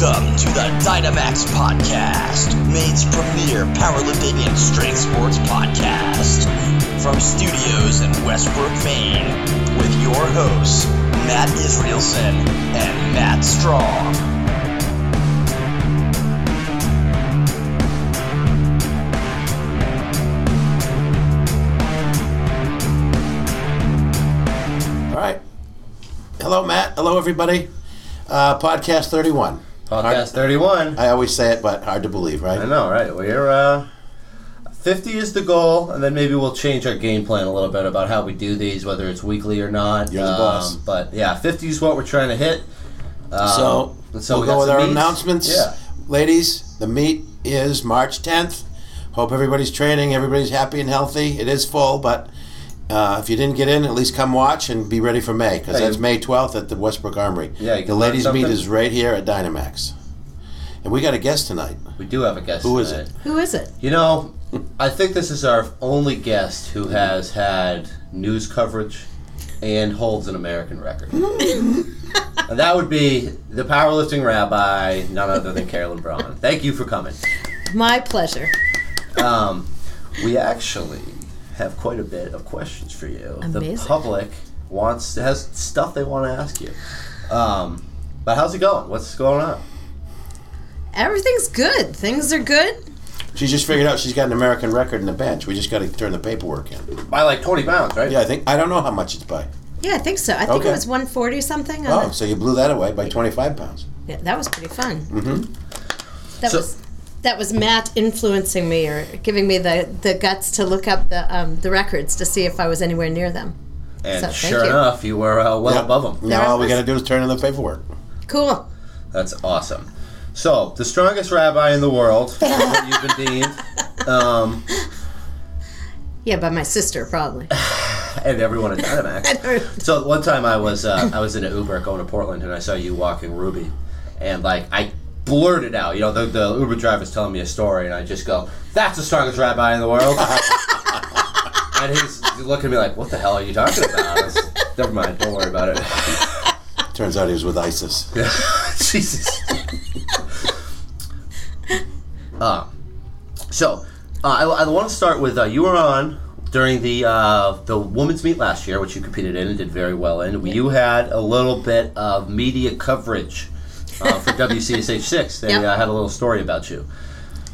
Welcome to the Dyna Maxx Podcast, Maine's premier powerlifting and strength sports podcast. From studios in Westbrook, Maine, with your hosts, Matt Israelson and Matt Strong. All right. Hello, Matt. Hello, everybody. Uh, podcast 31. Podcast Hard- 31. I always say it, but hard to believe, right? I know, right? We're uh, 50 is the goal, and then maybe we'll change our game plan a little bit about how we do these, whether it's weekly or not. You're the boss. But yeah, 50 is what we're trying to hit. Um, So, so we'll we go with some our meets. announcements. Yeah. Ladies, the meet is March 10th. Hope everybody's training, everybody's happy and healthy. It is full, but uh, if you didn't get in, at least come watch and be ready for May, because Hey. that's May 12th at the Westbrook Armory. Yeah, you the ladies' meet is right here at Dyna Maxx. And we got a guest tonight. We do have a guest. Who is tonight. it? Who is it? You know, I think this is our only guest who has had news coverage and holds an American record. and that would be the powerlifting rabbi, none other than Carolyn Braun. Thank you for coming. My pleasure. Um, we actually have quite a bit of questions for you. The public wants has stuff they want to ask you. Um, but how's it going? What's going on? Everything's good. Things are good. She just figured out she's got an American record in the bench. We just got to turn the paperwork in. By like twenty pounds, right? Yeah, I think I don't know how much it's by. Yeah, I think so. I think Okay. it was 140 something. on Oh, it. so you blew that away by 25 pounds. Yeah, that was pretty fun. Mm-hmm. That So- was that was Matt influencing me or giving me the, the guts to look up the um, the records to see if I was anywhere near them. And So, thank sure you. enough, you were uh, well Yep. above them. Now all we got to do is turn in the paperwork. Cool. That's awesome. So, the strongest rabbi in the world, what you've been deemed, um, Yeah, by my sister probably. and everyone at Dyna Maxx. So one time I was uh, I was in an Uber going to Portland and I saw you walking Ruby, and like I blurted out, you know, the, the Uber driver's telling me a story, and I just go, "That's the strongest rabbi in the world." and he's looking at me like, "What the hell are you talking about?" Was, Never mind, don't worry about it. Turns out he was with ISIS. Jesus. uh, so, uh, I, I want to start with uh, you were on during the uh, the women's meet last year, which you competed in and did very well in. You had a little bit of media coverage uh, for WCSH six. They Yep. uh, had a little story about you.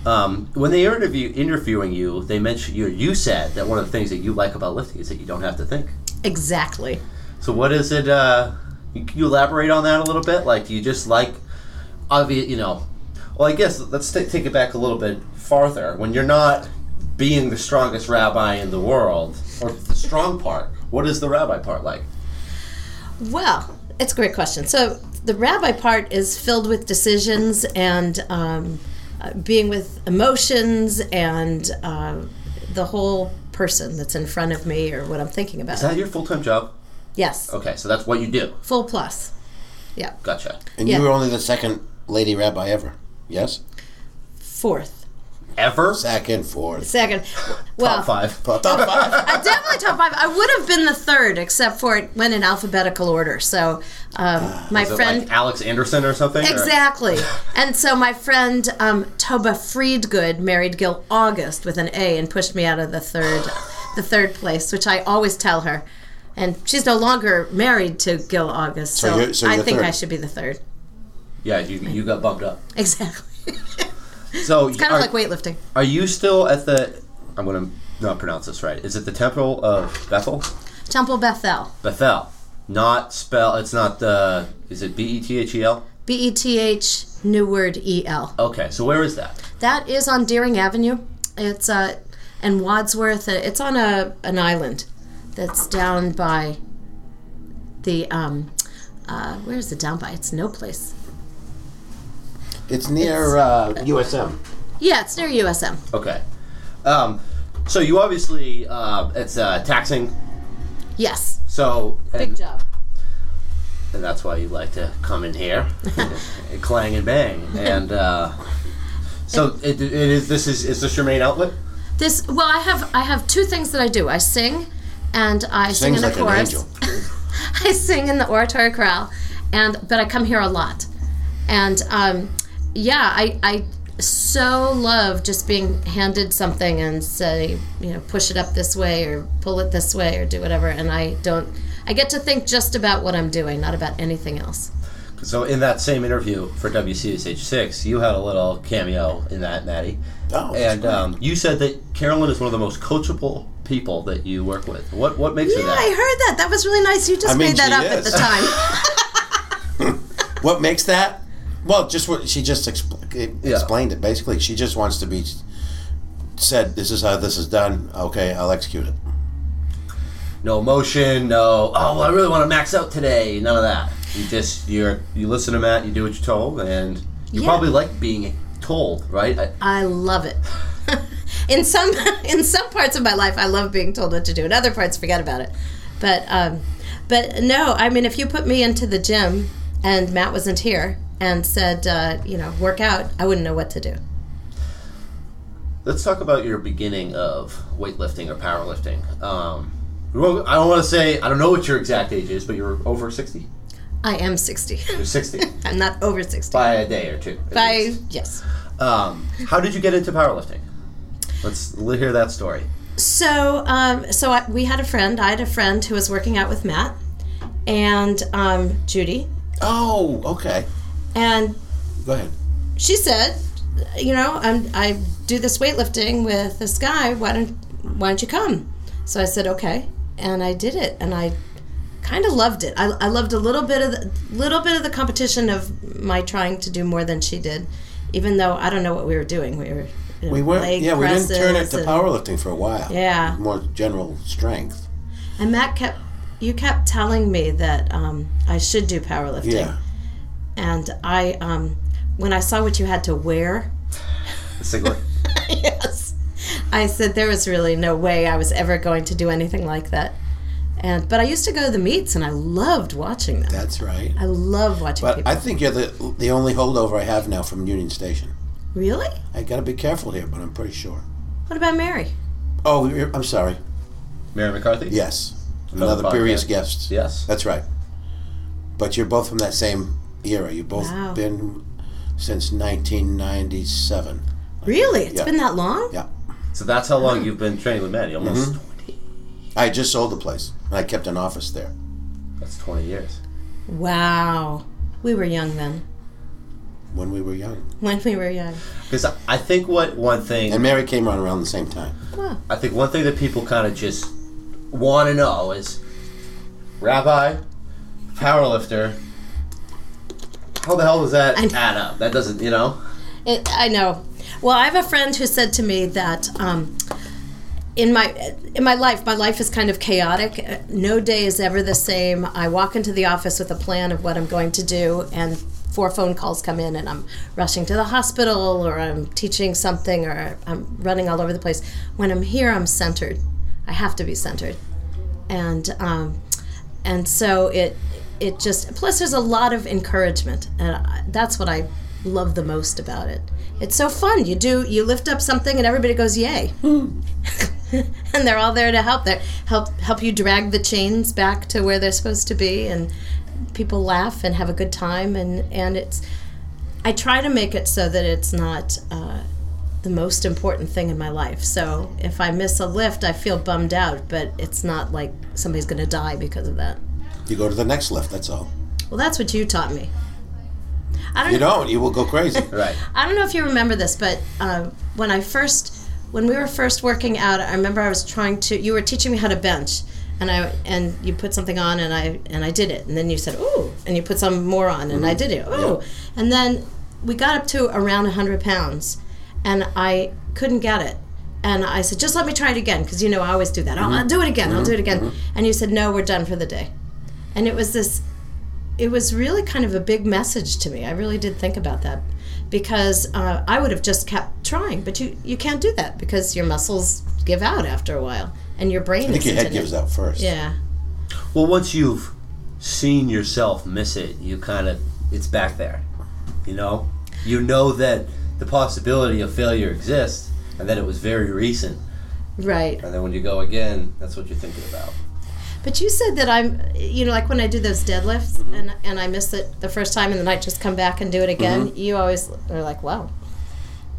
Um, when they were interview, interviewing you, they mentioned you. You said that one of the things that you like about lifting is that you don't have to think. Exactly. So what is it? Uh, you- can you elaborate on that a little bit? Like, do you just like, obvious, you know? Well, I guess let's ta take it back a little bit farther. When you're not being the strongest rabbi in the world, or the strong part, what is the rabbi part like? Well, it's a great question. So the rabbi part is filled with decisions and um, uh, being with emotions and uh, the whole person that's in front of me or what I'm thinking about. Is that your full time job? yes, Okay, so that's what you do. full plus. Yeah, Gotcha. And Yeah. you were only the second lady rabbi ever. Yes? fourth, Ever? Second, fourth. second. Well, Top five. Top five. I definitely top five. I would have been the third, except for it went in alphabetical order. So um, my Is it friend. like Alex Anderson or something? or- Exactly. And so my friend um, Toba Friedgood married Gil August with an A and pushed me out of the third, the third place, which I always tell her. And she's no longer married to Gil August, so, So you're- so I you're think third. I should be the third. Yeah, you, you got bumped up. Exactly. So it's kind are, of like weightlifting. are you still at the? I'm gonna not pronounce this right. Is it the Temple of Bethel? Temple Bethel. Bethel, not spell. It's not the. Is it B E T H E L? B E T H, new word E L. Okay, so where is that? That is on Deering Avenue. It's uh, and Wadsworth. uh, It's on a an island that's down by the um, uh, where's it down by? It's no place. It's near uh, USM. Yeah, it's near USM. Okay, um, so you obviously uh, it's uh, taxing. Yes, So big and, job. and that's why you like to come in here, and clang and bang, and uh, so it, it is. This is is this your main outlet? This well, I have I have two things that I do. I sing, and I sing in a like an chorus. angel. I sing in the Oratorio Chorale, and but I come here a lot. And um, yeah, I, I so love just being handed something and say, you know, push it up this way or pull it this way or do whatever. And I don't, I get to think just about what I'm doing, not about anything else. So in that same interview for WCSH six, you had a little cameo in that, Maddie. Oh, and um, you said that Carolyn is one of the most coachable people that you work with. What what makes Yeah, her that? I heard that. That was really nice. You just I mean, made that she up at the time. What makes that? Well, just what she just expl- Yeah. explained it. Basically, she just wants to be said. This is how this is done. Okay, I'll execute it. No emotion, no. Oh, well, I really want to max out today. None of that. You just you're you listen to Matt, you do what you're told, and you Yeah. probably like being told, right? I, I love it. in some in some parts of my life, I love being told what to do. In other parts, forget about it. But um, but no, I mean, if you put me into the gym and Matt wasn't here and said, uh, you know, work out, I wouldn't know what to do. Let's talk about your beginning of weightlifting or powerlifting. Um, I don't want to say I don't know what your exact age is, but you're over sixty. I am sixty. You're sixty I'm not over sixty. by a day or two. By least. yes. Um, how did you get into powerlifting? Let's hear that story. So, um, so I, we had a friend. I had a friend who was working out with Matt and um, Judy, Oh, okay. And Go ahead. she said, "You know, I'm, I do this weightlifting with this guy. Why don't Why don't you come?" So I said, "Okay," and I did it, and I kind of loved it. I, I loved a little bit of the little bit of the competition of my trying to do more than she did, even though I don't know what we were doing. We were you know, We weren't. leg Yeah, we didn't turn it to and- powerlifting for a while. Yeah. More general strength. And Matt kept, you kept telling me that um, I should do powerlifting. Yeah. And I, um, when I saw what you had to wear, The singlet. yes, I said there was really no way I was ever going to do anything like that. And but I used to go to the meets and I loved watching them. That's right. I love watching But people. I think you're the the only holdover I have now from Union Station. really? I got to be careful here, but I'm pretty sure. What about Mary? Oh, I'm sorry. Mary McCarthy. Yes, Another another previous guest. Yes. That's right. But you're both from that same era. You've both Wow. been since 1997. Really? It's Yeah. been that long? Yeah. So that's how long you've been training with Maddie. Almost Mm-hmm. twenty. I just sold the place, and I kept an office there. That's twenty years. Wow. We were young then. when we were young. When we were young. Because I- I think what one thing And Mary came on around the same time. Wow. I think one thing that people kind of just want to know is Rabbi, powerlifter. How the hell does that add up? That doesn't, you know. It, I know. Well, I have a friend who said to me that um, in my in my life, my life is kind of chaotic. No day is ever the same. I walk into the office with a plan of what I'm going to do, and four phone calls come in, and I'm rushing to the hospital, or I'm teaching something, or I'm running all over the place. When I'm here, I'm centered. I have to be centered, and um, and so it it just plus there's a lot of encouragement and that's what i love the most about it. It's so fun. You do you lift up something and everybody goes yay. And they're all there to help. They help help you drag the chains back to where they're supposed to be and people laugh and have a good time and and it's i try to make it so that it's not uh, the most important thing in my life. So if i miss a lift i feel bummed out but it's not like somebody's going to die because of that You go to the next lift. That's all. well, that's what you taught me. I don't. You don't. You will go crazy. Right. I don't know if you remember this, but uh, when I first, when we were first working out, I remember I was trying to. You were teaching me how to bench, and I and you put something on, and I and I did it, and then you said, "Ooh," and you put some more on, and I mm-hmm. did it, "Ooh," and then we got up to around hundred pounds, and I couldn't get it. And I said, just let me try it again, because you know I always do that. Oh, I'll mm-hmm. do it again. I'll mm-hmm. do it again. And you said, no, we're done for the day. And it was this it was really kind of a big message to me. I really did think about that because uh, I would have just kept trying, but you you can't do that because your muscles give out after a while and your brain. I think your isn't head gives it. out first. Yeah, Well, once you've seen yourself miss it, you kind of it's back there. You know, you know that the possibility of failure exists, and that it was very recent. right. And then when you go again, that's what you're thinking about. But you said that I'm, you know, like when I do those deadlifts Mm-hmm. and and I miss it the first time and then I just come back and do it again. Mm-hmm. You always are like, wow.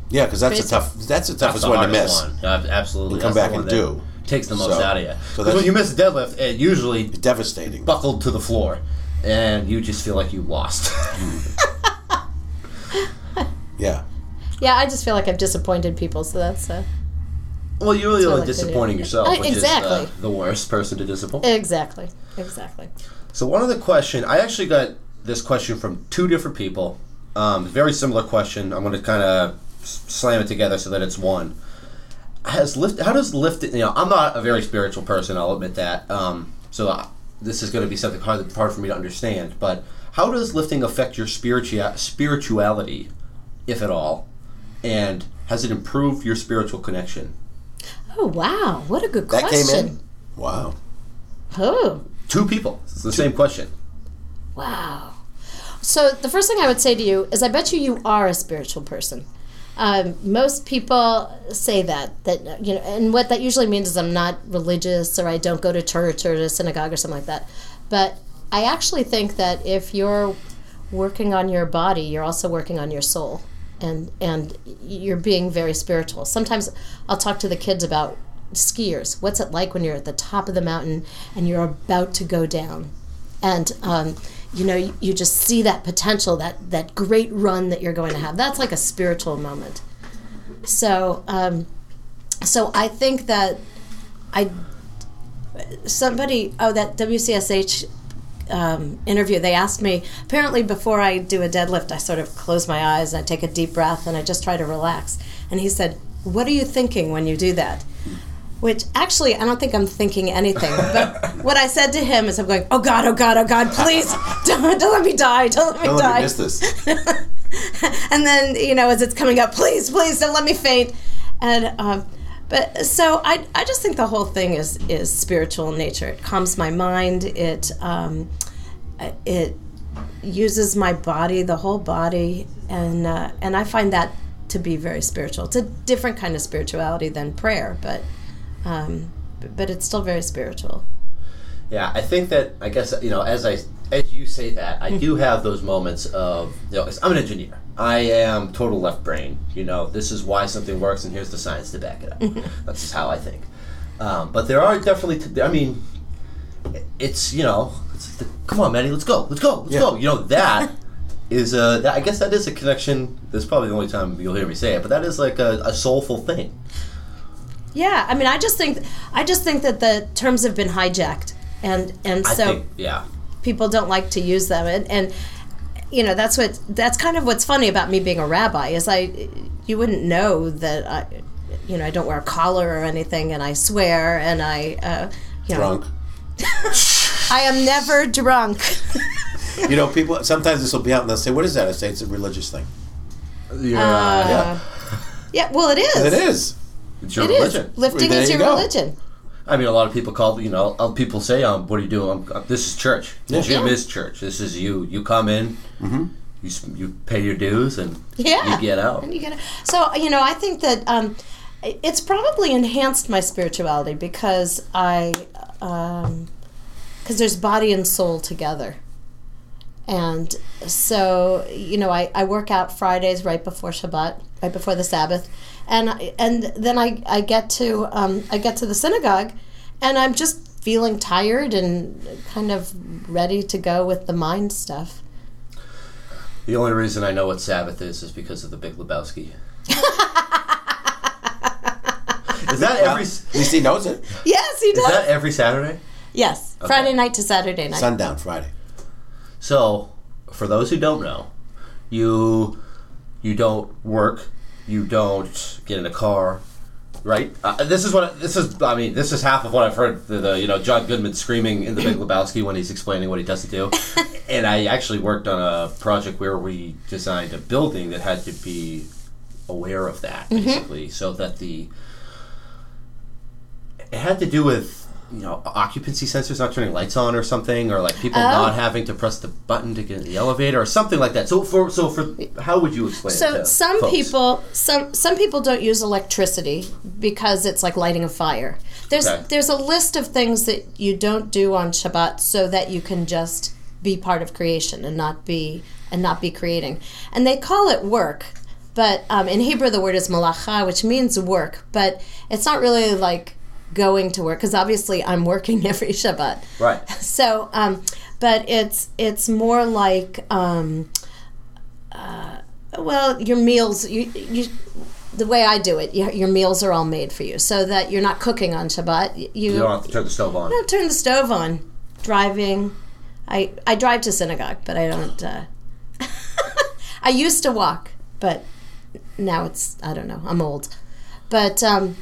Yeah, because that's a tough. That's the That's toughest the one to miss. one. Uh, absolutely. And come back and do. Takes the most So- out of you. so Because that's- when you miss a deadlift, it usually Devastating. buckled to the floor, and you just feel like you lost. Yeah. Yeah, I just feel like I've disappointed people, so that's uh, well, you're really only like disappointing yourself, Uh, which exactly. is uh, the worst person to disappoint. exactly, exactly. So one of the question I actually got this question from two different people. Um, very similar question. I'm going to kind of slam it together so that it's one. Has lift? How does lifting? You know, I'm not a very spiritual person. I'll admit that. Um, so I, this is going to be something hard, hard for me to understand. But how does lifting affect your spiritua- spirituality, if at all? And has it improved your spiritual connection? Oh wow, what a good That question. That came in. Wow. Oh Two people. It's the same question. wow. So the first thing I would say to you is, I bet you you are a spiritual person. Um, most people say that that you know, and what that usually means is I'm not religious or I don't go to church or to synagogue or something like that. But I actually think that if you're working on your body, you're also working on your soul, and and you're being very spiritual. Sometimes I'll talk to the kids about skiers. What's it like when you're at the top of the mountain and you're about to go down, and um, you know you, you just see that potential, that that great run that you're going to have. That's like a spiritual moment. So um, so I think that I somebody oh that WCSH um, interview. They asked me apparently before I do a deadlift I sort of close my eyes and I take a deep breath and I just try to relax. And he said what are you thinking when you do that? Which actually I don't think I'm thinking anything but what I said to him is I'm going oh god oh god oh god please don't, don't let me die don't let me Don't let die. me miss this. and then you know as it's coming up please please don't let me faint. And um, but so I, I just think the whole thing is is spiritual in nature. It calms my mind. It um, it uses my body the whole body. And uh, and I find that to be very spiritual. It's a different kind of spirituality than prayer but um, but, it's still very spiritual. Yeah, I think that I guess you know as I as you say that I do have those moments of you know I'm an engineer. I am total left brain. You know this is why something works, and here's the science to back it up. That's just how I think. Um, but there are definitely. T- I mean, it's you know, it's the, come on, Manny, let's go, let's go, let's Yeah. go. You know that is a. That, I guess that is a connection. That's probably the only time you'll hear me say it, but that is like a, a soulful thing. yeah I mean I just think I just think that the terms have been hijacked and and I so think, yeah. people don't like to use them and, and you know that's what that's kind of what's funny about me being a rabbi is i you wouldn't know that i you know i don't wear a collar or anything and i swear and i uh, you know Drunk. i am never drunk You know, people. Sometimes this will be out and they'll say, "What is that?" I say, "It's a religious thing." You're, uh, Yeah. yeah well it is. It is. It's your It is. religion. lifting There is you your go. religion I mean, a lot of people call you know, uh, people say, um, "What are you doing?" I'm, uh, this is church. The Yeah. gym is church. This is you. You come in, you s- you pay your dues, and yeah you get out. and you get out. so you know i think that um, it's probably enhanced my spirituality because i because there's body and soul together and so you know I, I work out fridays right before shabbat right before the sabbath and and then i, I get to um, i get to the synagogue and i'm just feeling tired and kind of ready to go with the mind stuff The only reason I know what Sabbath is is because of the Big Lebowski. is that Well, every? at least he knows it. yes he does. Is that every Saturday? yes friday night to saturday night Sundown Friday. So, for those who don't know, you you don't work, you don't get in a car, right? Uh, this is what this is. I mean, this is half of what I've heard. The, the you know John Goodman screaming in the Big Lebowski when he's explaining what he doesn't do. and I actually worked on a project where we designed a building that had to be aware of that, basically, so that the it had to do with you know occupancy sensors not turning lights on or something or like people Oh. not having to press the button to get in the elevator or something like that so for so for how would you explain it So some folks? people, some some people don't use electricity because it's like lighting a fire. There's Okay. there's a list of things that you don't do on Shabbat so that you can just be part of creation and not be and not be creating. And they call it work, but um, in Hebrew the word is malacha, which means work, but it's not really like going to work because obviously I'm working every Shabbat. Right. So, um, but it's it's more like, um, uh, well, your meals. You, you the way I do it, your, your meals are all made for you, so that you're not cooking on Shabbat. You, You don't have to turn the stove on. don't turn the stove on. Driving, I I drive to synagogue, but I don't. Uh, I used to walk, but now it's I don't know. I'm old, but um,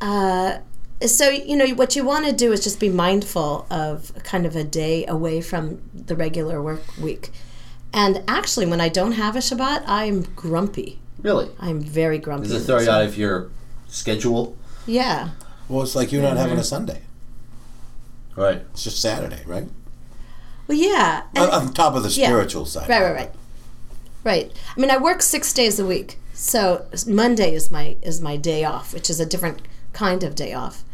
uh, so you know what you want to do is just be mindful of kind of a day away from the regular work week. And actually, when I don't have a Shabbat, I'm grumpy. Really? I'm very grumpy. Does it throw you out of your schedule? Yeah. Well, it's like you're not having a Sunday. Right. It's just Saturday, right? Well, yeah. And- On on top of the Yeah. spiritual side. Right, right, right. Right. I mean, I work six days a week, so Monday is my is my day off, which is a different kind of day off.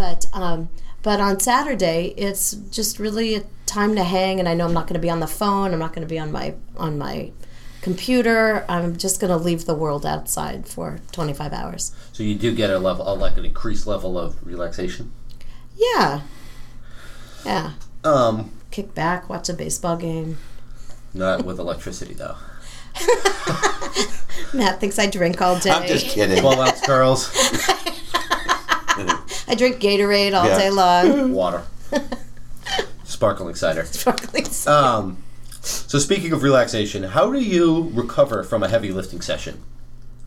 But um, but on Saturday, it's just really a time to hang, and I know I'm not going to be on the phone. I'm not going to be on my on my computer. I'm just going to leave the world outside for 25 hours. So you do get a level, a, like an increased level of relaxation. Yeah. Yeah. Um, Kick back, watch a baseball game. not with electricity though. Matt thinks I drink all day. I'm just kidding. Twelve ounce girls, I drink Gatorade all Yeah. day long. water, sparkling cider. Sparkling soda. Um, so speaking of relaxation, how do you recover from a heavy lifting session?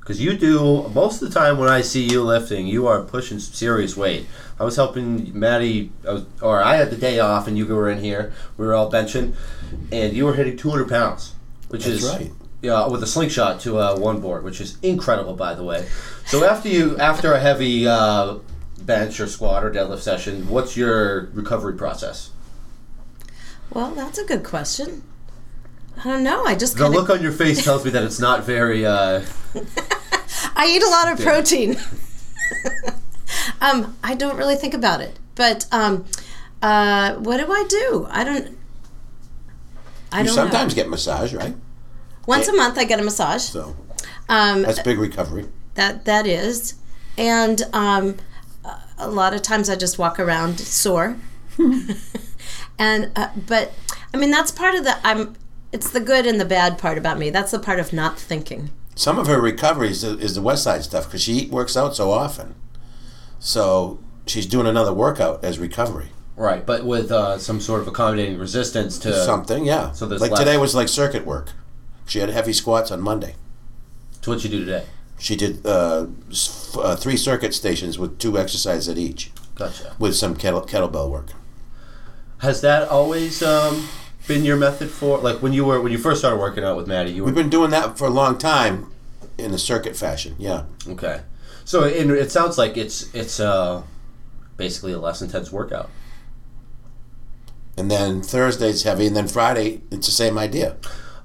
Because you do most of the time when I see you lifting, you are pushing some serious weight. I was helping Maddie, I was, or I had the day off, and you were in here. We were all benching, and you were hitting 200 pounds, which That's is right. yeah, with a slingshot to uh, one board, which is incredible, by the way. So after you, after a heavy uh, bench or squat or deadlift session, what's your recovery process? Well, that's a good question. I don't know. I just The kind look on your face tells me that it's not very. Uh, I eat a lot of protein. um, I don't really think about it, but um, uh, what do I do? I don't. I You don't sometimes know. get massage, right? Once a month, I get a massage. So Um, that's big recovery. that that is, and um, a- a lot of times I just walk around sore. and uh, but I mean that's part of the I'm. It's the good and the bad part about me. That's the part of not thinking. Some of her recovery is the, is the West Side stuff because she works out so often. So she's doing another workout as recovery. right, but with uh, some sort of accommodating resistance to. Something, yeah. so there's like less- today was like circuit work. She had heavy squats on Monday. to what you do today. She did uh, s- uh, three circuit stations with two exercises at each, Gotcha. with some kettle, kettlebell work. Has that always um, been your method for like when you were when you first started working out with Maddie? You were We've been doing that for a long time, in the circuit fashion. Yeah, okay. So it, it sounds like it's it's uh, basically a less intense workout. and then Thursday's heavy, and then Friday it's the same idea.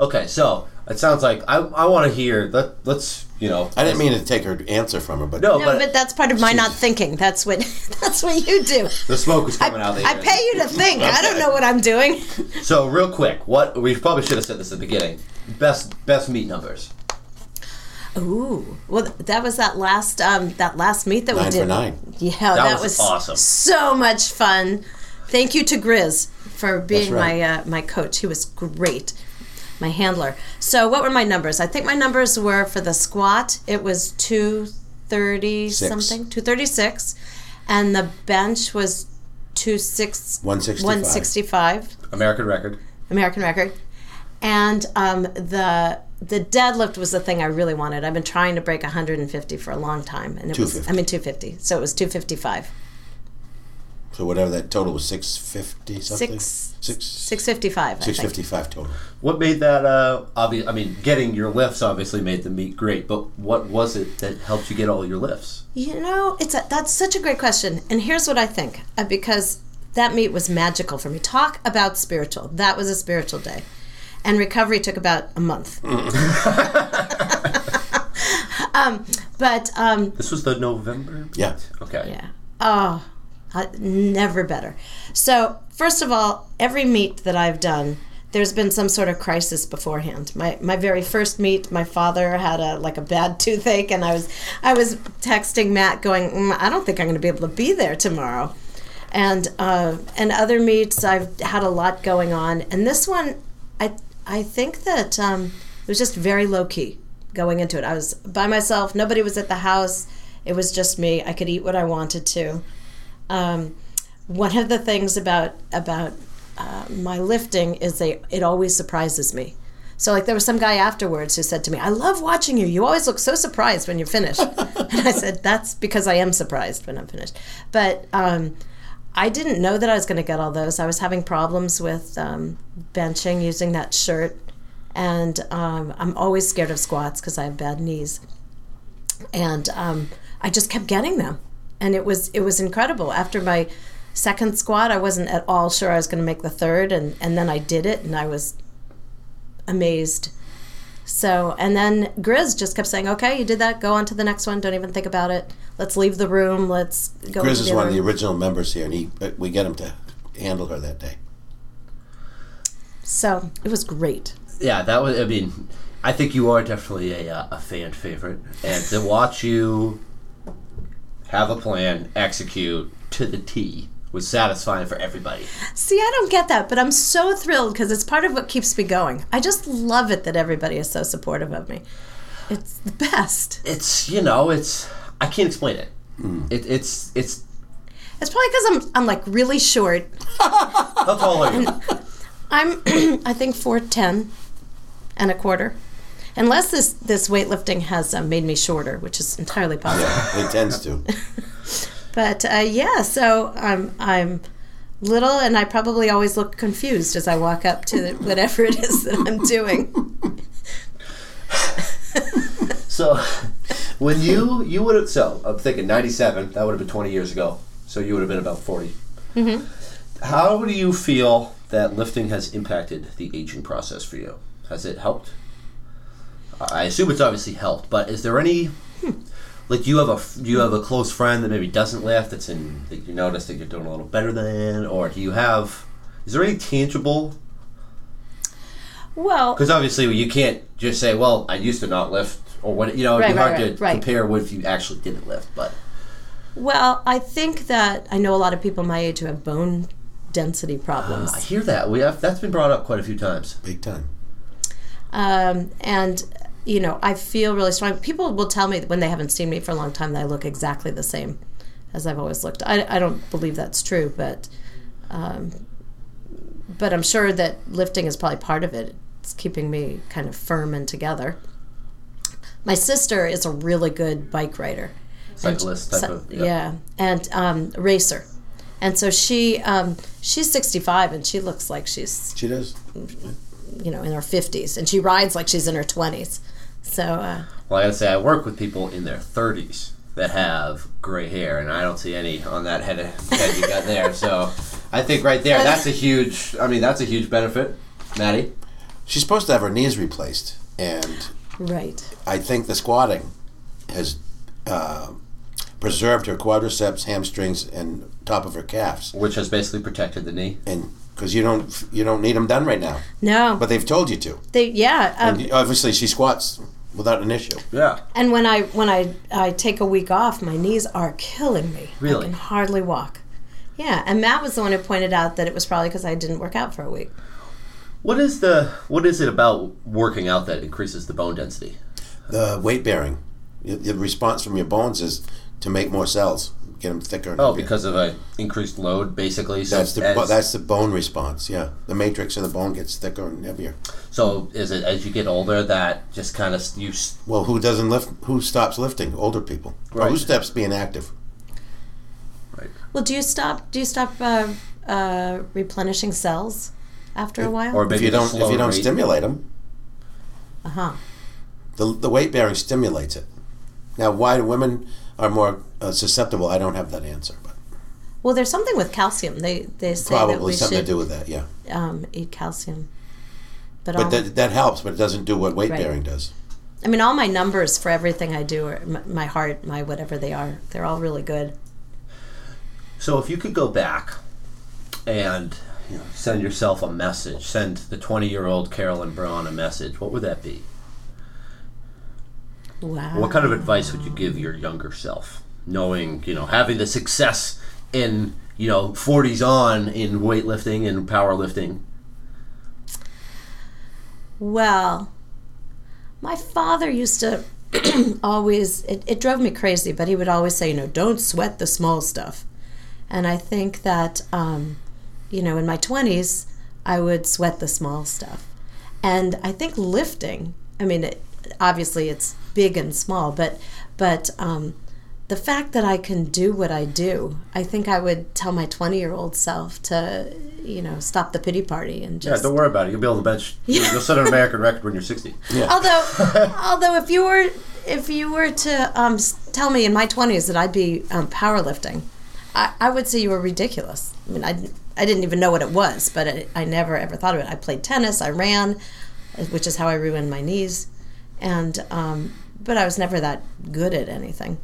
Okay, so it sounds like I, I want to hear let let's you know I didn't mean to take her answer from her, but no, No, but, but, that's part of my not thinking. That's what that's what you do. the smoke is I, coming out. Of the I ears. pay you to think. I don't know what I'm doing. So real quick, what we probably should have said this at the beginning. Best best meat numbers. Ooh, well, that was that last um, that last meet that we Nine did. for nine. Yeah, that, was was, awesome. So much fun. Thank you to Grizz for being right. my uh, my coach. He was great, my handler. So, what were my numbers? I think my numbers were for the squat. It was two thirty something, two thirty six, and the bench was two six 165. one sixty five. American record. American record. And um, the the deadlift was the thing I really wanted. I've been trying to break 150 for a long time, and it was I mean 250. So it was 255. So whatever that total was, six fifty something. Six- Six 655. I six think. fifty five total. What made that uh obvious? I mean, getting your lifts obviously made the meet great, but what was it that helped you get all your lifts? You know, it's a, that's such a great question. And here's what I think, uh, because that meet was magical for me. Talk about spiritual. That was a spiritual day, and recovery took about a month. um, but um, This was the November. meet? Yeah. Okay. Yeah. Oh, Uh, never better. So, first of all, every meet that I've done, there's been some sort of crisis beforehand. My my very first meet, my father had a like a bad toothache, and I was I was texting Matt, going, mm, I don't think I'm going to be able to be there tomorrow. And uh, and other meets, I've had a lot going on, and this one, I I think that um, it was just very low key going into it. I was by myself. Nobody was at the house. It was just me. I could eat what I wanted to. Um, one of the things about about uh, my lifting is they it always surprises me. So like there was some guy afterwards who said to me, "I love watching you. You always look so surprised when you're finished." and I said, "That's because I am surprised when I'm finished." But um, I didn't know that I was going to get all those. I was having problems with um, benching using that shirt, and um, I'm always scared of squats because I have bad knees. And um, I just kept getting them, and it was it was incredible. After my second squat, I wasn't at all sure I was going to make the third, and and then I did it, and I was amazed. So, and then Grizz just kept saying, "Okay, you did that. Go on to the next one. Don't even think about it. Let's leave the room. Let's go." Grizz into is the one other of the original members here, and he we get him to handle her that day. So it was great. Yeah, that was. I mean, I think you are definitely a, uh, a fan favorite, and to watch you have a plan, execute to the T was satisfying for everybody. See, I don't get that, but I'm so thrilled because it's part of what keeps me going. I just love it that everybody is so supportive of me. It's the best. It's you know, it's I can't explain it. Hmm. it it's it's It's probably because I'm I'm like really short. how tall are you? I'm I think four ten and a quarter. Unless this this weightlifting has uh, made me shorter, which is entirely possible. Yeah, It tends to. But uh, yeah, so I'm I'm little, and I probably always look confused as I walk up to whatever it is that I'm doing. So when you you would have so I'm thinking '97 that would have been 20 years ago. So you would have been about 40. Mm-hmm. How do you feel that lifting has impacted the aging process for you? Has it helped? I assume it's obviously helped, but is there any like do you have a f- do you have a close friend that maybe doesn't lift that's in that you notice that you're doing a little better than, or do you have is there any tangible Well, because obviously you can't just say, "Well, I used to not lift," or what. You know, it'd Right, be hard right, to right. compare what if you actually didn't lift. But well, I think that I know a lot of people my age who have bone density problems. I hear that we have that's been brought up quite a few times. Big time. um, and you know i feel really strong. People will tell me when they haven't seen me for a long time that i look exactly the same as i've always looked. I, I don't believe that's true but um, but i'm sure that lifting is probably part of it. It's keeping me kind of firm and together. My sister is a really good bike rider. And Cyclist type so- of yeah. and um, racer. And so she um, she's 65 and she looks like she's She does. you know in her 50s and she rides like she's in her 20s so uh, Well, I gotta say, I work with people in their thirties that have gray hair, and I don't see any on that head head you got there. So I think right there, that's a huge. I mean, that's a huge benefit, Maddie. She's supposed to have her knees replaced, and right I think the squatting has uh, preserved her quadriceps, hamstrings, and top of her calves. Which has basically protected the knee. And because you don't you don't need them done right now, no but they've told you to. they yeah um, And obviously, she squats without an issue. Yeah. and when i when i i take a week off my knees are killing me Really? i can hardly walk yeah and matt was the one who pointed out that it was probably because i didn't work out for a week What is the what is it about working out that increases the bone density? The weight bearing, the the response from your bones is to make more cells, get them thicker. Oh, because of a increased load, basically. So that's the as- that's the bone response. Yeah, the matrix of the bone gets thicker and heavier. So is it as you get older that just kind of you? Well, who doesn't lift? Who stops lifting? Older people. Or who stops being active? Right. Well do you stop do you stop uh, uh, replenishing cells after a while Or If you don't if you don't rate? stimulate them, uh-huh the the weight bearing stimulates it. Now, why do women are more uh, susceptible? I don't have that answer, but well there's something with calcium they they say that probably we something should to do with that. Yeah, um, eat calcium but, but that that helps, but it doesn't do what weight Right. bearing does. I mean, all my numbers for everything I do, are, my, my heart, my whatever they are, they're all really good. So if you could go back and you know, send yourself a message, send the 20 year old Carolyn Braun a message, what would that be? Wow. What kind of advice would you give your younger self, knowing you know having the success in you know 40s on in weightlifting and powerlifting? Well, my father used to always, it, it drove me crazy, but he would always say, you know, don't sweat the small stuff. And I think that, um, you know, in my 20s, I would sweat the small stuff. And I think lifting, I mean, it, obviously it's big and small, but, but, um, the fact that I can do what I do, I think I would tell my 20 year old self to, you know, stop the pity party and just Yeah, just. don't worry about it. You'll be able to bench. You'll, you'll set an American record when you're 60. although, although if you were if you were to um, tell me in my 20s that I'd be um, powerlifting, I, I would say you were ridiculous. I mean, I, I didn't even know what it was, but I, I never ever thought of it. I played tennis, I ran, which is how I ruined my knees, and um, but I was never that good at anything.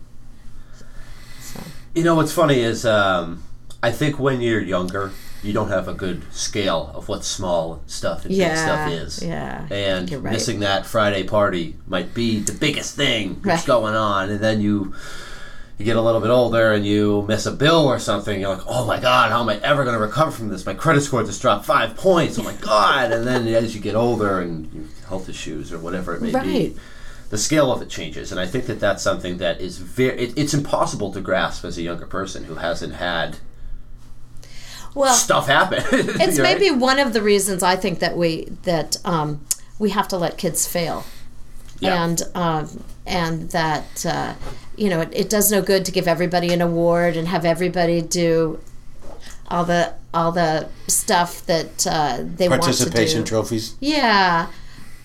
So. You know what's funny is um, I think when you're younger, you don't have a good scale of what small stuff and big stuff is. yeah, And right. missing that Friday party might be the biggest thing that's Right. going on, and then you you get a little bit older and you miss a bill or something. You're like, oh my god, how am I ever going to recover from this? My credit score just dropped five points. Oh my god! And then as you get older and you health issues or whatever it may Right. be, the scale of it changes. And I think that that's something that is very. It, it's impossible to grasp as a younger person who hasn't had Well, stuff happen. it's Right? maybe one of the reasons I think that we that um, we have to let kids fail, Yeah. and um, and that uh, you know it, it does no good to give everybody an award and have everybody do all the all the stuff that uh, they want to do. Participation trophies. Yeah.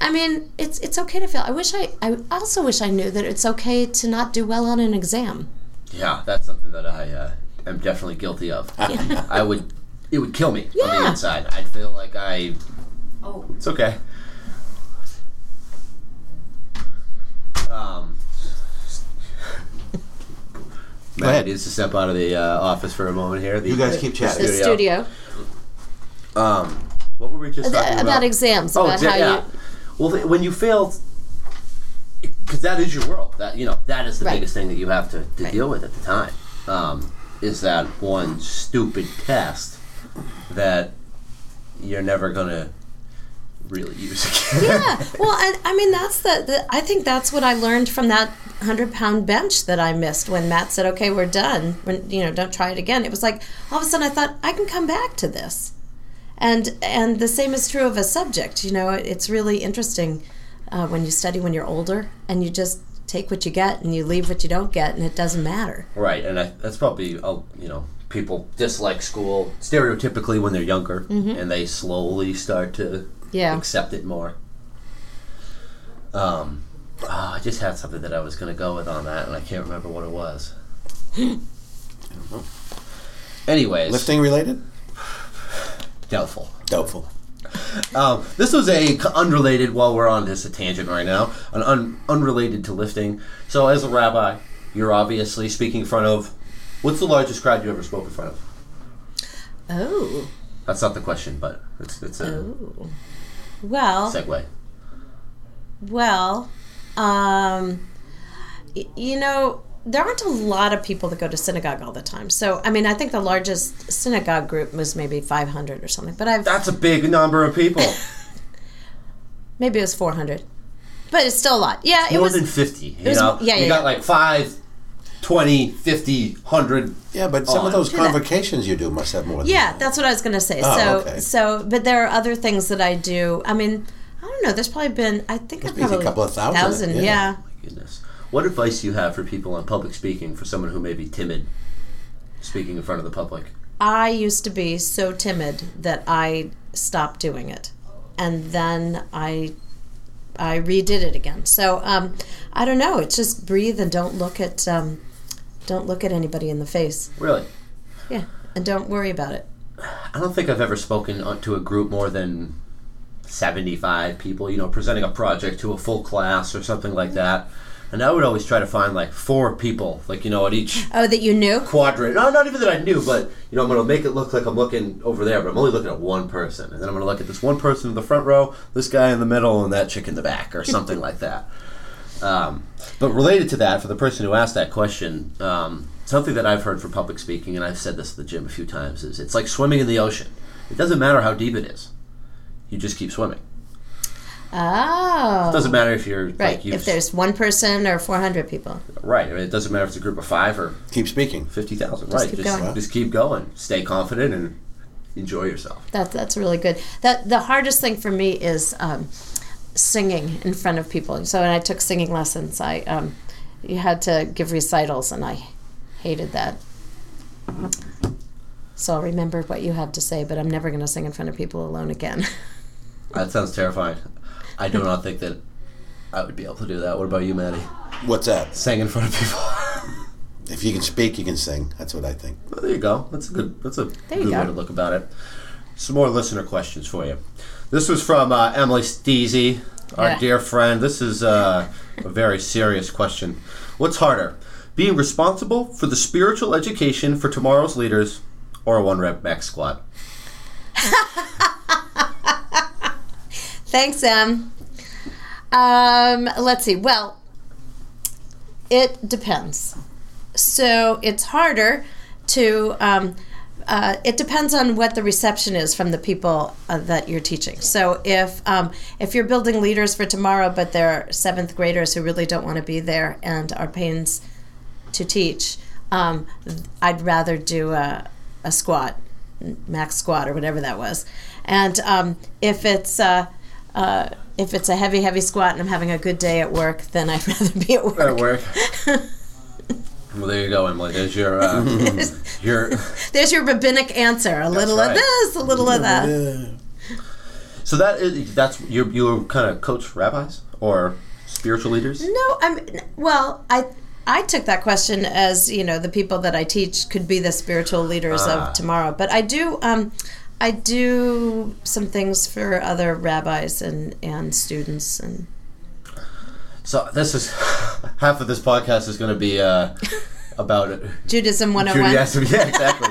I mean, it's it's okay to fail. I wish I I also wish I knew that it's okay to not do well on an exam. Yeah, that's something that I uh, am definitely guilty of. I would, it would kill me on the inside. I'd feel like I. Oh. It's okay. Um, Matt ahead. needs to step out of the uh, office for a moment here. The, You guys keep the chatting. The studio Um, what were we just talking about, about? exams, Oh, about exa- how yeah. you Well, th- when you failed, because that is your world. That you know, that is the Right. biggest thing that you have to, to Right. deal with at the time. Um, is that one stupid test that you're never gonna really use again? yeah well I, I mean that's the, the i think that's what i learned from that 100 pound bench that i missed when matt said okay we're done when you know don't try it again it was like all of a sudden i thought i can come back to this and and the same is true of a subject you know it's really interesting uh, when you study when you're older and you just take what you get and you leave what you don't get and it doesn't matter Right, and I, that's probably uh, you know people dislike school stereotypically when they're younger, and they slowly start to Mm-hmm. Yeah. accept it more. Um, oh, I just had something that I was going to go with on that, and I can't remember what it was. Anyways, Lifting related? doubtful. Doubtful. Um, this was a c- unrelated. While we're on this a tangent right now, an un, unrelated to lifting. So, as a rabbi, you're obviously speaking in front of. What's the largest crowd you ever spoke in front of? oh That's not the question, but it's it's a oh well segue. Well, um, y- you know, there aren't a lot of people that go to synagogue all the time. So, I mean, I think the largest synagogue group was maybe 500 or something, but I've That's a big number of people. maybe it was 400, but it's still a lot. Yeah, it More was. than 50. You was know? yeah, you yeah, got yeah. like 5, 20, 50, 100. Yeah, but some On. of those convocations you do must have more than yeah, that. that's what I was going to say. Oh, so, okay. so, but there are other things that I do. I mean, I don't know. There's probably been. I think I've be a couple of thousand, yeah. yeah. My goodness. What advice do you have for people on public speaking for someone who may be timid speaking in front of the public? I used to be so timid that I stopped doing it, and then I I redid it again. So um, I don't know. It's just breathe and don't look at um, don't look at anybody in the face. Really? Yeah, and don't worry about it. I don't think I've ever spoken to a group more than 75 people, you know, presenting a project to a full class or something like mm-hmm. that. And I would always try to find like four people, like you know, at each Oh, that you knew? quadrant. No, not even that I knew, but you know, I'm gonna make it look like I'm looking over there, but I'm only looking at one person, and then I'm gonna look at this one person in the front row, this guy in the middle, and that chick in the back, or something like that. Um, but related to that, for the person who asked that question, um, something that I've heard for public speaking, and I've said this at the gym a few times, is it's like swimming in the ocean. It doesn't matter how deep it is, you just keep swimming. Oh. It doesn't matter if you're Right. like if there's one person or 400 people. right. I mean, it doesn't matter if it's a group of five or Keep speaking. fifty thousand. Right. keep just going. just keep going. Stay confident and enjoy yourself. That that's really good. That the hardest thing for me is um, singing in front of people. So when I took singing lessons, I um, you had to give recitals, and I hated that. So I'll remember what you had to say, but I'm never going to sing in front of people alone again. That sounds terrifying. I do not think that I would be able to do that. What about you, Maddie? What's that? Sing in front of people. If you can speak, you can sing. That's what I think. well, there you go. That's a good. That's a There good go. way to look about it. Some more listener questions for you. This was from uh, Emily Steezy, our Yeah. dear friend. This is uh, a very serious question. What's harder, being responsible for the spiritual education for tomorrow's leaders, or a one rep max squat? Thanks, Em. Um, let's see. Well, it depends. So it's harder to. Um, uh, it depends on what the reception is from the people uh, that you're teaching. So if um, if you're building leaders for tomorrow, but they're seventh graders who really don't want to be there and are pains to teach, um, I'd rather do a, a squat, max squat or whatever that was. And um, if it's uh, uh, if it's a heavy, heavy squat and I'm having a good day at work, then I'd rather be at work. At work. well, there you go, Emily. There's your uh, your. There's your rabbinic answer. A little right. of this, a little of that. So that is that's you you kind of coach rabbis or spiritual leaders. No, I'm well. I I took that question as you know the people that I teach could be the spiritual leaders Ah. of tomorrow. But I do um, I do some things for other rabbis and and students and So this is half of this podcast is going to be uh, about it. Judaism 101. Judaism. Yeah, exactly.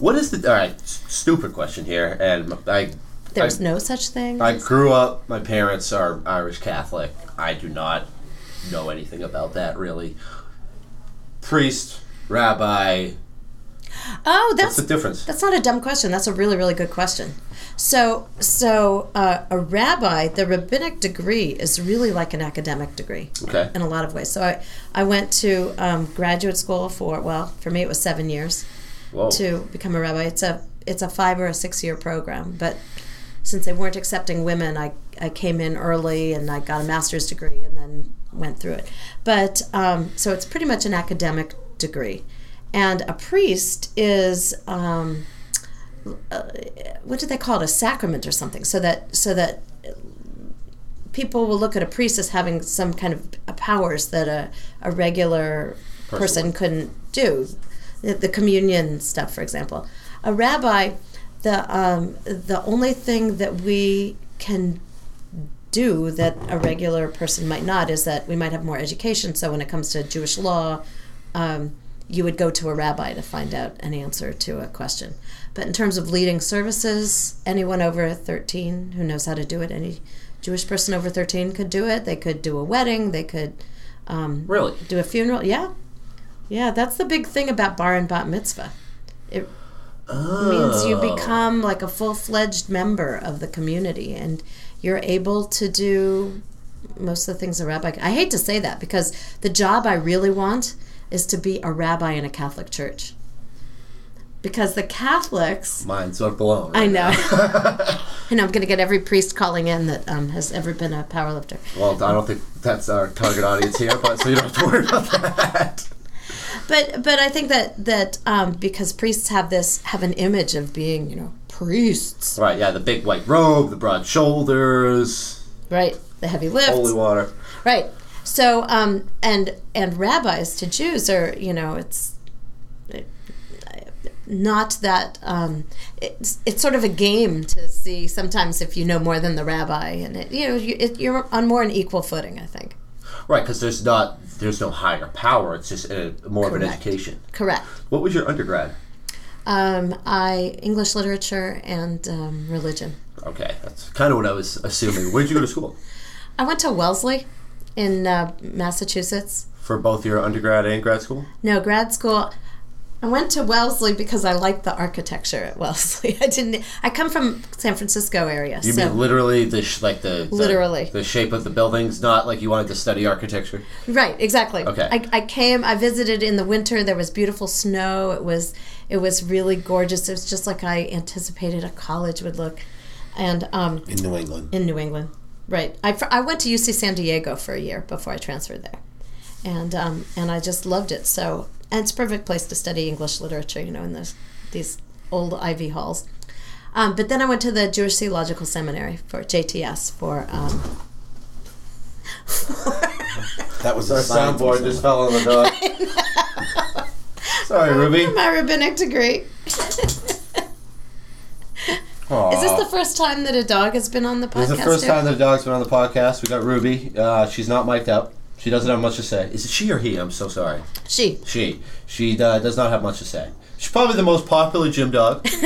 what is the all right? Stupid question here, and I. There's I, no such thing. I grew up. My parents are Irish Catholic. I do not know anything about that really. Priest, rabbi. Oh, What's that's the difference? That's not a dumb question. That's a really, really good question. So, so uh, a rabbi, the rabbinic degree is really like an academic degree Okay. in a lot of ways. So, I, I went to um, graduate school for well, for me it was seven years Whoa. to become a rabbi. It's a it's a five or a six year program, but since they weren't accepting women, I I came in early and I got a master's degree and then went through it. But um, so it's pretty much an academic degree, and a priest is. Um, uh, what do they call it? A sacrament or something, so that so that people will look at a priest as having some kind of powers that a, a regular person couldn't do. The, the communion stuff, for example. A rabbi, the um, the only thing that we can do that a regular person might not is that we might have more education. So when it comes to Jewish law, um, you would go to a rabbi to find out an answer to a question. But in terms of leading services, anyone over 13 who knows how to do it, any Jewish person over 13 could do it. They could do a wedding. They could um, Really? do a funeral. Yeah, yeah. That's the big thing about bar and bat mitzvah. It means you Oh. become like a full fledged member of the community, and you're able to do most of the things a rabbi. I hate to say that because the job I really want is to be a rabbi in a Catholic church. Because the Catholics, Mind's not blown. I know, and I'm going to get every priest calling in that um, has ever been a powerlifter. Well, I don't think that's our target audience here, but so you don't have to worry about that. But but I think that that um, because priests have this have an image of being you know priests, Right, yeah, the big white robe, the broad shoulders, right? The heavy lifts, holy water. right? So um, and and rabbis to Jews are you know it's not that um, it's it's sort of a game to see sometimes if you know more than the rabbi and it, you know you, it, you're on more an equal footing I think. Right, because there's not there's no higher power. It's just a, more of an education. Correct. What was your undergrad? Um, I English literature and um, religion. Okay, that's kind of what I was assuming. Where'd you go to school? I went to Wellesley in uh, Massachusetts. For both your undergrad and grad school? No, grad school. I went to Wellesley because I liked the architecture at Wellesley. I didn't. I come from San Francisco area, You so mean literally the sh- like the, the Literally. the shape of the buildings, not like you wanted to study architecture. right, exactly. Okay. I, I came. I visited in the winter. There was beautiful snow. It was it was really gorgeous. It was just like I anticipated a college would look, and um, in New England. in New England. Right. I, I went to UC San Diego for a year before I transferred there, and um, and I just loved it. So and it's a perfect place to study English literature. You know, in those these old Ivy halls. Um, but then I went to the Jewish Theological Seminary for JTS for. Um, That was Our soundboard just fell on the dog. Sorry, Ruby. my rabbinic degree. Is this the first time that a dog has been on the podcast? This is the first time that a dog's been on the podcast. We got Ruby. Uh, she's not mic'd up. She doesn't have much to say. Is it she or he? I'm so sorry. She. She. She uh, does not have much to say. She's probably the most popular gym dog.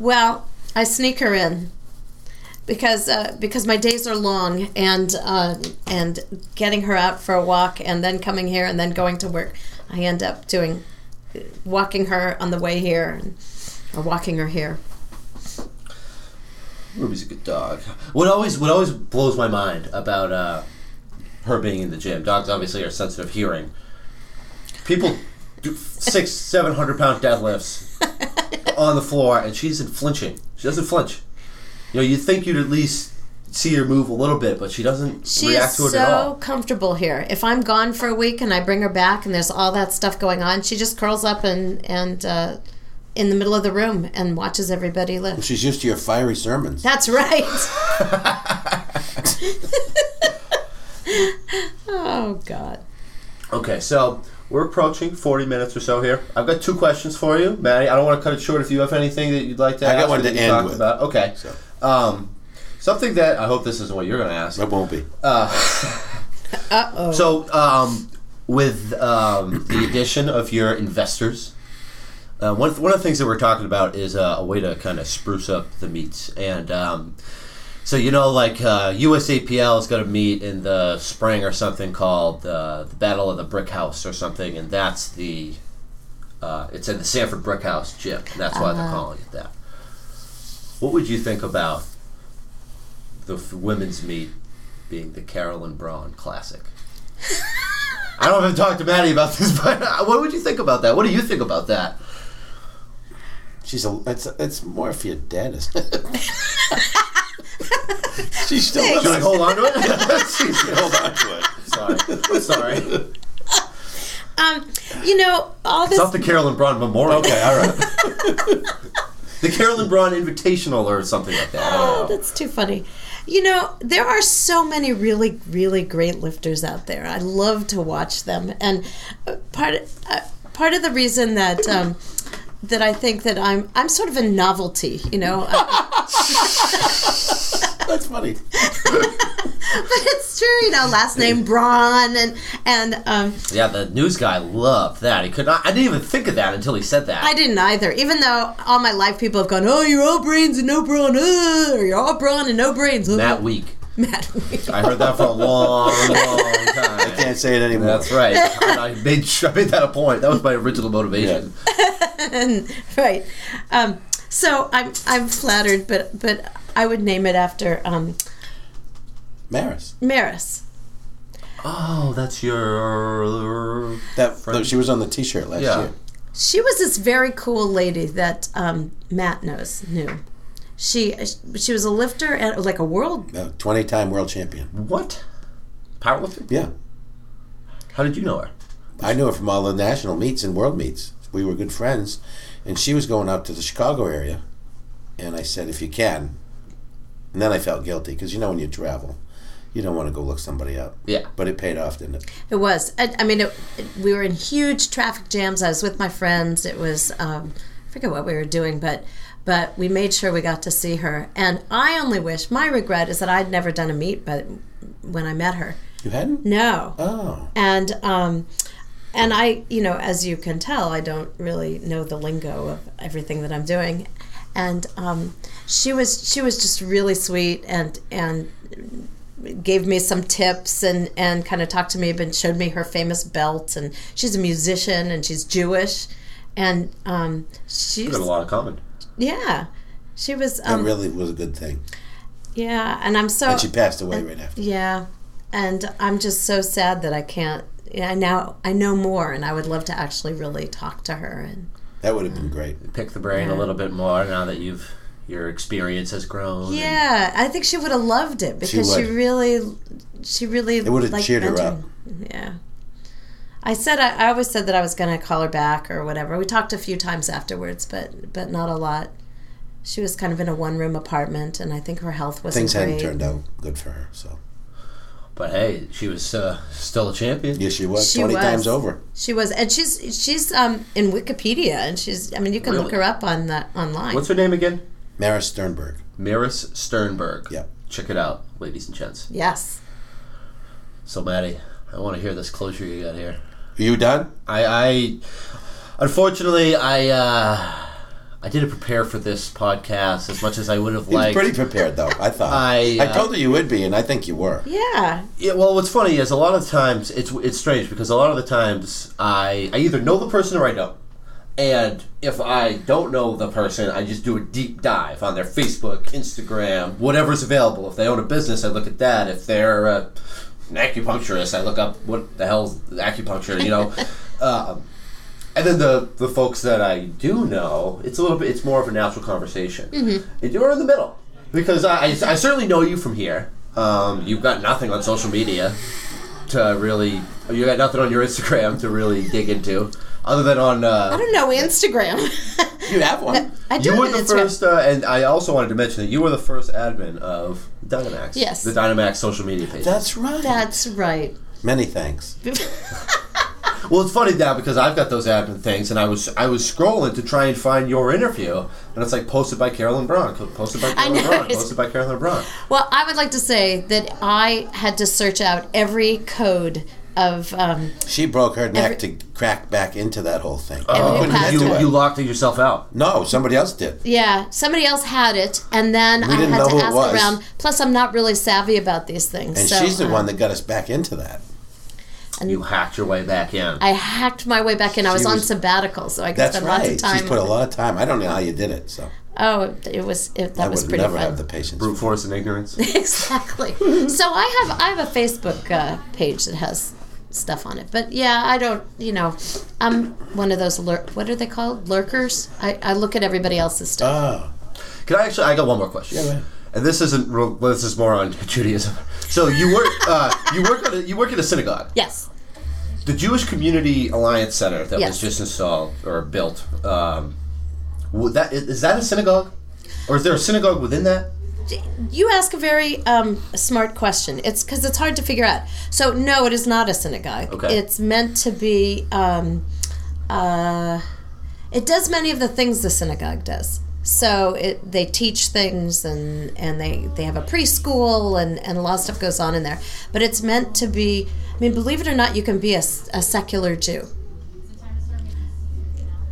Well, I sneak her in because uh, because my days are long and uh, and getting her out for a walk and then coming here and then going to work, I end up doing walking her on the way here or walking her here. Ruby's a good dog. What always what always blows my mind about uh, her being in the gym. Dogs obviously are sensitive hearing. People do six, seven hundred pound deadlifts on the floor, and she isn't flinching. She doesn't flinch. You know, you'd think you'd at least see her move a little bit, but she doesn't She react to it at all. so comfortable here. If I'm gone for a week and I bring her back and there's all that stuff going on, she just curls up and and uh, in the middle of the room and watches everybody live. She's used to your fiery sermons. That's right. oh God. Okay, so we're approaching 40 minutes or so here. I've got two questions for you, Maddie. I don't want to cut it short if you have anything that you'd like to I ask. got one to end talked with. About. Okay. So Um, something that I hope this isn't what you're going to ask. it won't be. Uh oh. So, um, with um, the addition of your investors, uh, one, one of the things that we're talking about is uh, a way to kind of spruce up the meets. And um, so, you know, like uh, USAPL is going to meet in the spring or something called uh, the Battle of the Brick House or something, and that's the. Uh, it's in the Sanford Brick House gym. And that's why they're calling it that. What would you think about the f- women's meet being the Carolyn Braun Classic? I don't if I've to Maddie about this, but uh, what would you think about that? What do you think about that? She's a. It's it's more for your dad. isn't it? She's still. Should I hold on to it? She's hold on to it. sorry. Sorry. Um, you know, all this It's not the Carolyn Braun Memorial. Okay, all right. The Carolyn Braun Invitational or something like that. Oh, that's too funny. You know, there are so many really, really great lifters out there. I love to watch them, and uh, part uh, part of the reason that um, that I think that I'm I'm sort of a novelty. You know, uh, That's funny. but it's true. You know, last name Braun, and and um, Yeah, the news guy loved that. He could not. I didn't even think of that until he said that. I didn't either. Even though all my life people have gone, oh, you're all brains and no brawn, uh, or you're all brawn and no brains. uh." that week. Matt. Week. I heard that for a long, long time. I can't say it anymore. That's right. I made I made that a point. That was my original motivation. right. Um, so I'm I'm flattered, but but I would name it after um, Maris. Maris. Oh, that's your. That Friend. she was on the T-shirt last Yeah. year. She was this very cool lady that um, Matt knows knew. She she was a lifter and like a world. Uh, Twenty-time world champion. What? Powerlifting? Yeah, How did you know her? I knew her from all the national meets and world meets. We were good friends, and she was going out to the Chicago area, and I said, "If you can," and then I felt guilty because you know when you travel, you don't want to go look somebody up. Yeah. But it paid off, didn't it? It was. I, I mean, it, it- we were in huge traffic jams. I was with my friends. It was. Um, I forget what we were doing, but but we made sure we got to see her. And I only wish. My regret is that I'd never done a meet, but when I met her, You hadn't? No. Oh. And um, and I, you know, as you can tell, I don't really know the lingo of everything that I'm doing. And um, she was she was just really sweet and and gave me some tips and and kind of talked to me and showed me her famous belt and she's a musician and she's Jewish and um, she's We've got a lot of common. yeah she was That um, really was a good thing. yeah and I'm so And she passed away right after. yeah, and I'm just so sad that I can't. Yeah, now I know more, and I would love to actually really talk to her. And That would have been great. Pick the brain a little bit more now that you've your experience has grown. yeah, I think she would have loved it because she, would. really, she really. It would have liked cheered her up. Yeah. I said I, I always said that I was going to call her back or whatever. We talked a few times afterwards, but but not a lot. She was kind of in a one room apartment, and I think her health wasn't Things hadn't great. turned out good for her. So But hey, she was uh, still a champion. yes, she was She twenty was. times over. She was, and she's she's um in Wikipedia, and she's. I mean, you can look her up on that online. What's her name again? Maris Sternberg. Maris Sternberg. Yeah. Check it out, ladies and gents. yes. So, Maddie, I want to hear this closure you got here. Are you done? I, I unfortunately, I uh, I didn't prepare for this podcast as much as I would have He was liked. pretty prepared though. I thought. I, I uh, told you you would be, and I think you were. Yeah. Yeah, well, what's funny is a lot of times it's it's strange because a lot of the times I I either know the person or I don't, and if I don't know the person, I just do a deep dive on their Facebook, Instagram, whatever's available. If they own a business, I look at that. If they're uh, an acupuncturist, I look up what the hell's acupuncture, you know. um, and then the the folks that I do know, it's a little bit, it's more of a natural conversation. Mm-hmm. You're in the middle because I, I, I certainly know you from here. Um, you've got nothing on social media to really, you got nothing on your Instagram to really dig into, other than on. I Uh, don't know Instagram. You have one. I do you were the Instagram. first, uh, and I also wanted to mention that you were the first admin of Dyna Maxx. Yes. The Dyna Maxx social media page. That's right. That's right. Many thanks. Well, it's funny now because I've got those admin things, and I was I was scrolling to try and find your interview, and it's like posted by Carolyn Braun, posted by Carolyn know, Braun, posted by Carolyn Braun. Well, I would like to say that I had to search out every code of. Um, She broke her neck Every- to crack back into that whole thing. Every We couldn't get password. to You, you locked it yourself out. No, somebody else did. yeah, somebody else had it, and then I didn't had know to who it ask was. around. Plus, I'm not really savvy about these things. And so, she's the um, one that got us back into that. You hacked your way back in. I hacked my way back in. I was, She on sabbatical, so I could That's spend lots right. of time. She's put a lot of time. I don't know how you did it, so oh, it was it, that I was would never fun. have the patience. Brute force and ignorance. exactly. so I have I have a Facebook uh, page that has stuff on it, but yeah, I don't. You know, I'm one of those lur- what are they called lurkers. I, I look at everybody else's stuff. Oh, Can I actually? I got one more question. Yeah, go ahead. And this isn't. real- well, This is more on Judaism. So you work. Uh, you work. At a, you work at a synagogue. yes. The Jewish Community Alliance Center that Yes. was just installed or built. Um, would that is is that a synagogue, or is there a synagogue within that? You ask a very um, smart question. It's because it's hard to figure out. So no, it is not a synagogue. Okay. It's meant to be. Um, uh, it does many of the things the synagogue does. So it they teach things and and they they have a preschool and and a lot of stuff goes on in there. But it's meant to be. I mean, believe it or not, you can be a, a secular Jew.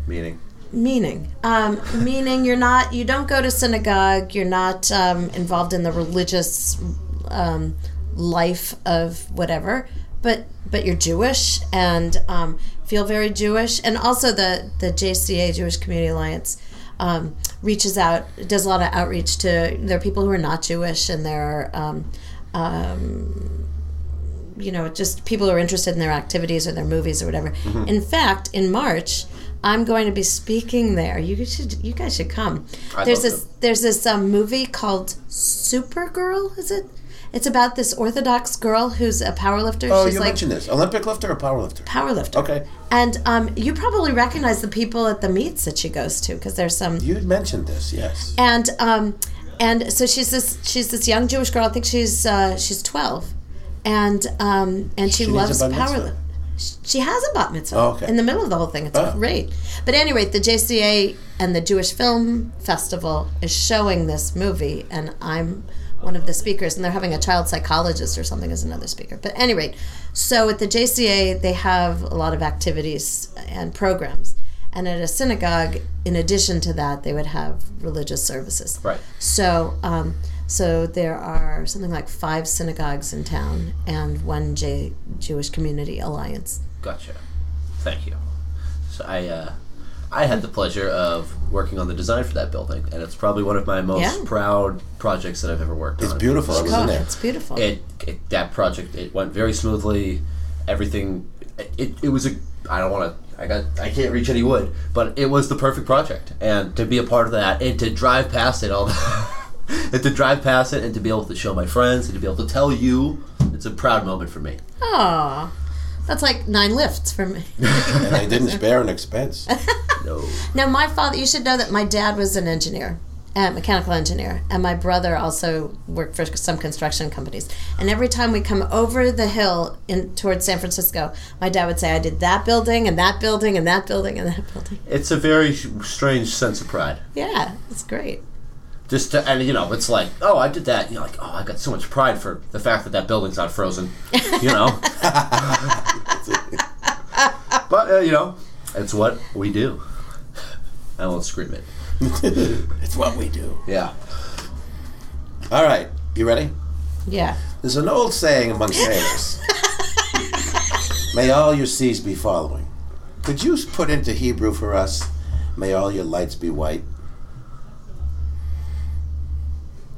Meaning. Meaning, um, meaning you're not, you don't go to synagogue. You're not um, involved in the religious um, life of whatever, but but you're Jewish and um, feel very Jewish. And also the the JCA Jewish Community Alliance um, reaches out, does a lot of outreach to there are people who are not Jewish, and there are. Um, um, you know, just people who are interested in their activities or their movies or whatever. In fact, in March, I'm going to be speaking there. You should, you guys should come. I'd there's this, there's this um, movie called Supergirl. Is it? It's about this Orthodox girl who's a powerlifter. Oh, She's you like mentioned this. Olympic lifter or power lifter? powerlifter. Okay. And um, you probably recognize the people at the meets that she goes to because there's some You mentioned this, yes. and um, and so she's this she's this young Jewish girl. I think she's uh, she's twelve, and um, and she, She loves a bat power. mitzvah. She has a bat mitzvah Oh, okay. in the middle of the whole thing. It's Oh. great. But anyway, the JCA and the Jewish Film Festival is showing this movie, and I'm one of the speakers, and they're having a child psychologist or something as another speaker. But any rate, so at the JCA, they have a lot of activities and programs. And at a synagogue, in addition to that, they would have religious services. Right. So, um, so there are something like five synagogues in town and one J- Jewish Community Alliance. Gotcha. Thank you. So I, uh, I had the pleasure of working on the design for that building, and it's probably one of my most Yeah. proud projects that I've ever worked It's on. It's beautiful. I was in there. it's beautiful. It, it that project it went very smoothly. Everything, it, it was a. I don't want to. I got. I can't reach any wood, but it was the perfect project, and to be a part of that, and to drive past it all. and to drive past it, and to be able to show my friends, and to be able to tell you, it's a proud moment for me. Aw, that's like nine lifts for me. and I didn't spare an expense. No. now, my father, you should know that my dad was an engineer, a mechanical engineer, and my brother also worked for some construction companies. And every time we come over the hill in towards San Francisco, my dad would say, "I did that building and that building and that building and that building." It's a very strange sense of pride. Yeah, it's great. Just to, and you know, it's like, oh, I did that. You're like, oh, I got so much pride for the fact that that building's not frozen. You know. but uh, you know, it's what we do. I won't scream it. it's what we do. Yeah. All right, you ready? Yeah. There's an old saying among sailors. May all your seas be following. Could you put into Hebrew for us, may all your lights be white?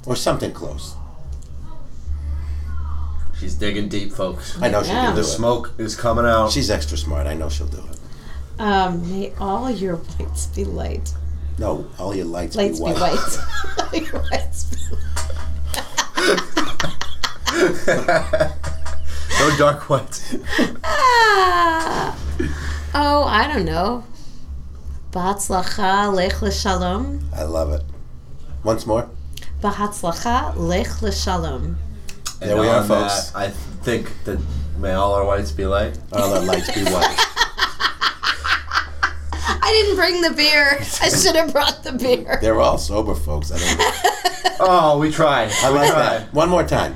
Or something close. She's digging deep, folks. I know she Yeah. can do The it. smoke is coming out. She's extra smart. I know she'll do it. Um, may all your lights be light. No, all your lights, Lights be be white. white. All your lights be no dark white. Ah. Oh, I don't know. B'hatzlacha lech l'shalom. I love it. Once more. B'hatzlacha lech l'shalom. There we are, folks. that, I think that may all our whites be light. All our lights be white. I didn't bring the beer. I should have brought the beer. They're all sober folks. I don't know. Oh, we tried. I like that. One more time.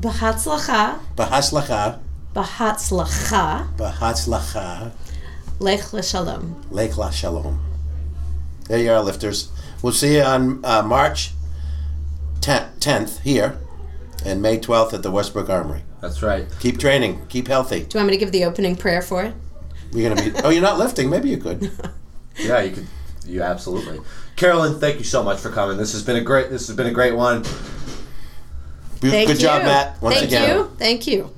B'hatzlacha, Bahaslacha, b'hatzlacha bahaslacha, lech l'shalom. Lech La Shalom. There you are, lifters. We'll see you on uh, March 10th here and May 12th at the Westbrook Armory. That's right. Keep training. Keep healthy. Do you want me to give the opening prayer for it? You're gonna be. Oh, you're not lifting. Maybe you could. Yeah, you could. You absolutely. Carolyn, thank you so much for coming. This has been a great. This has been a great one. Good Thank you. job, Matt. Once Thank again. you. Thank you.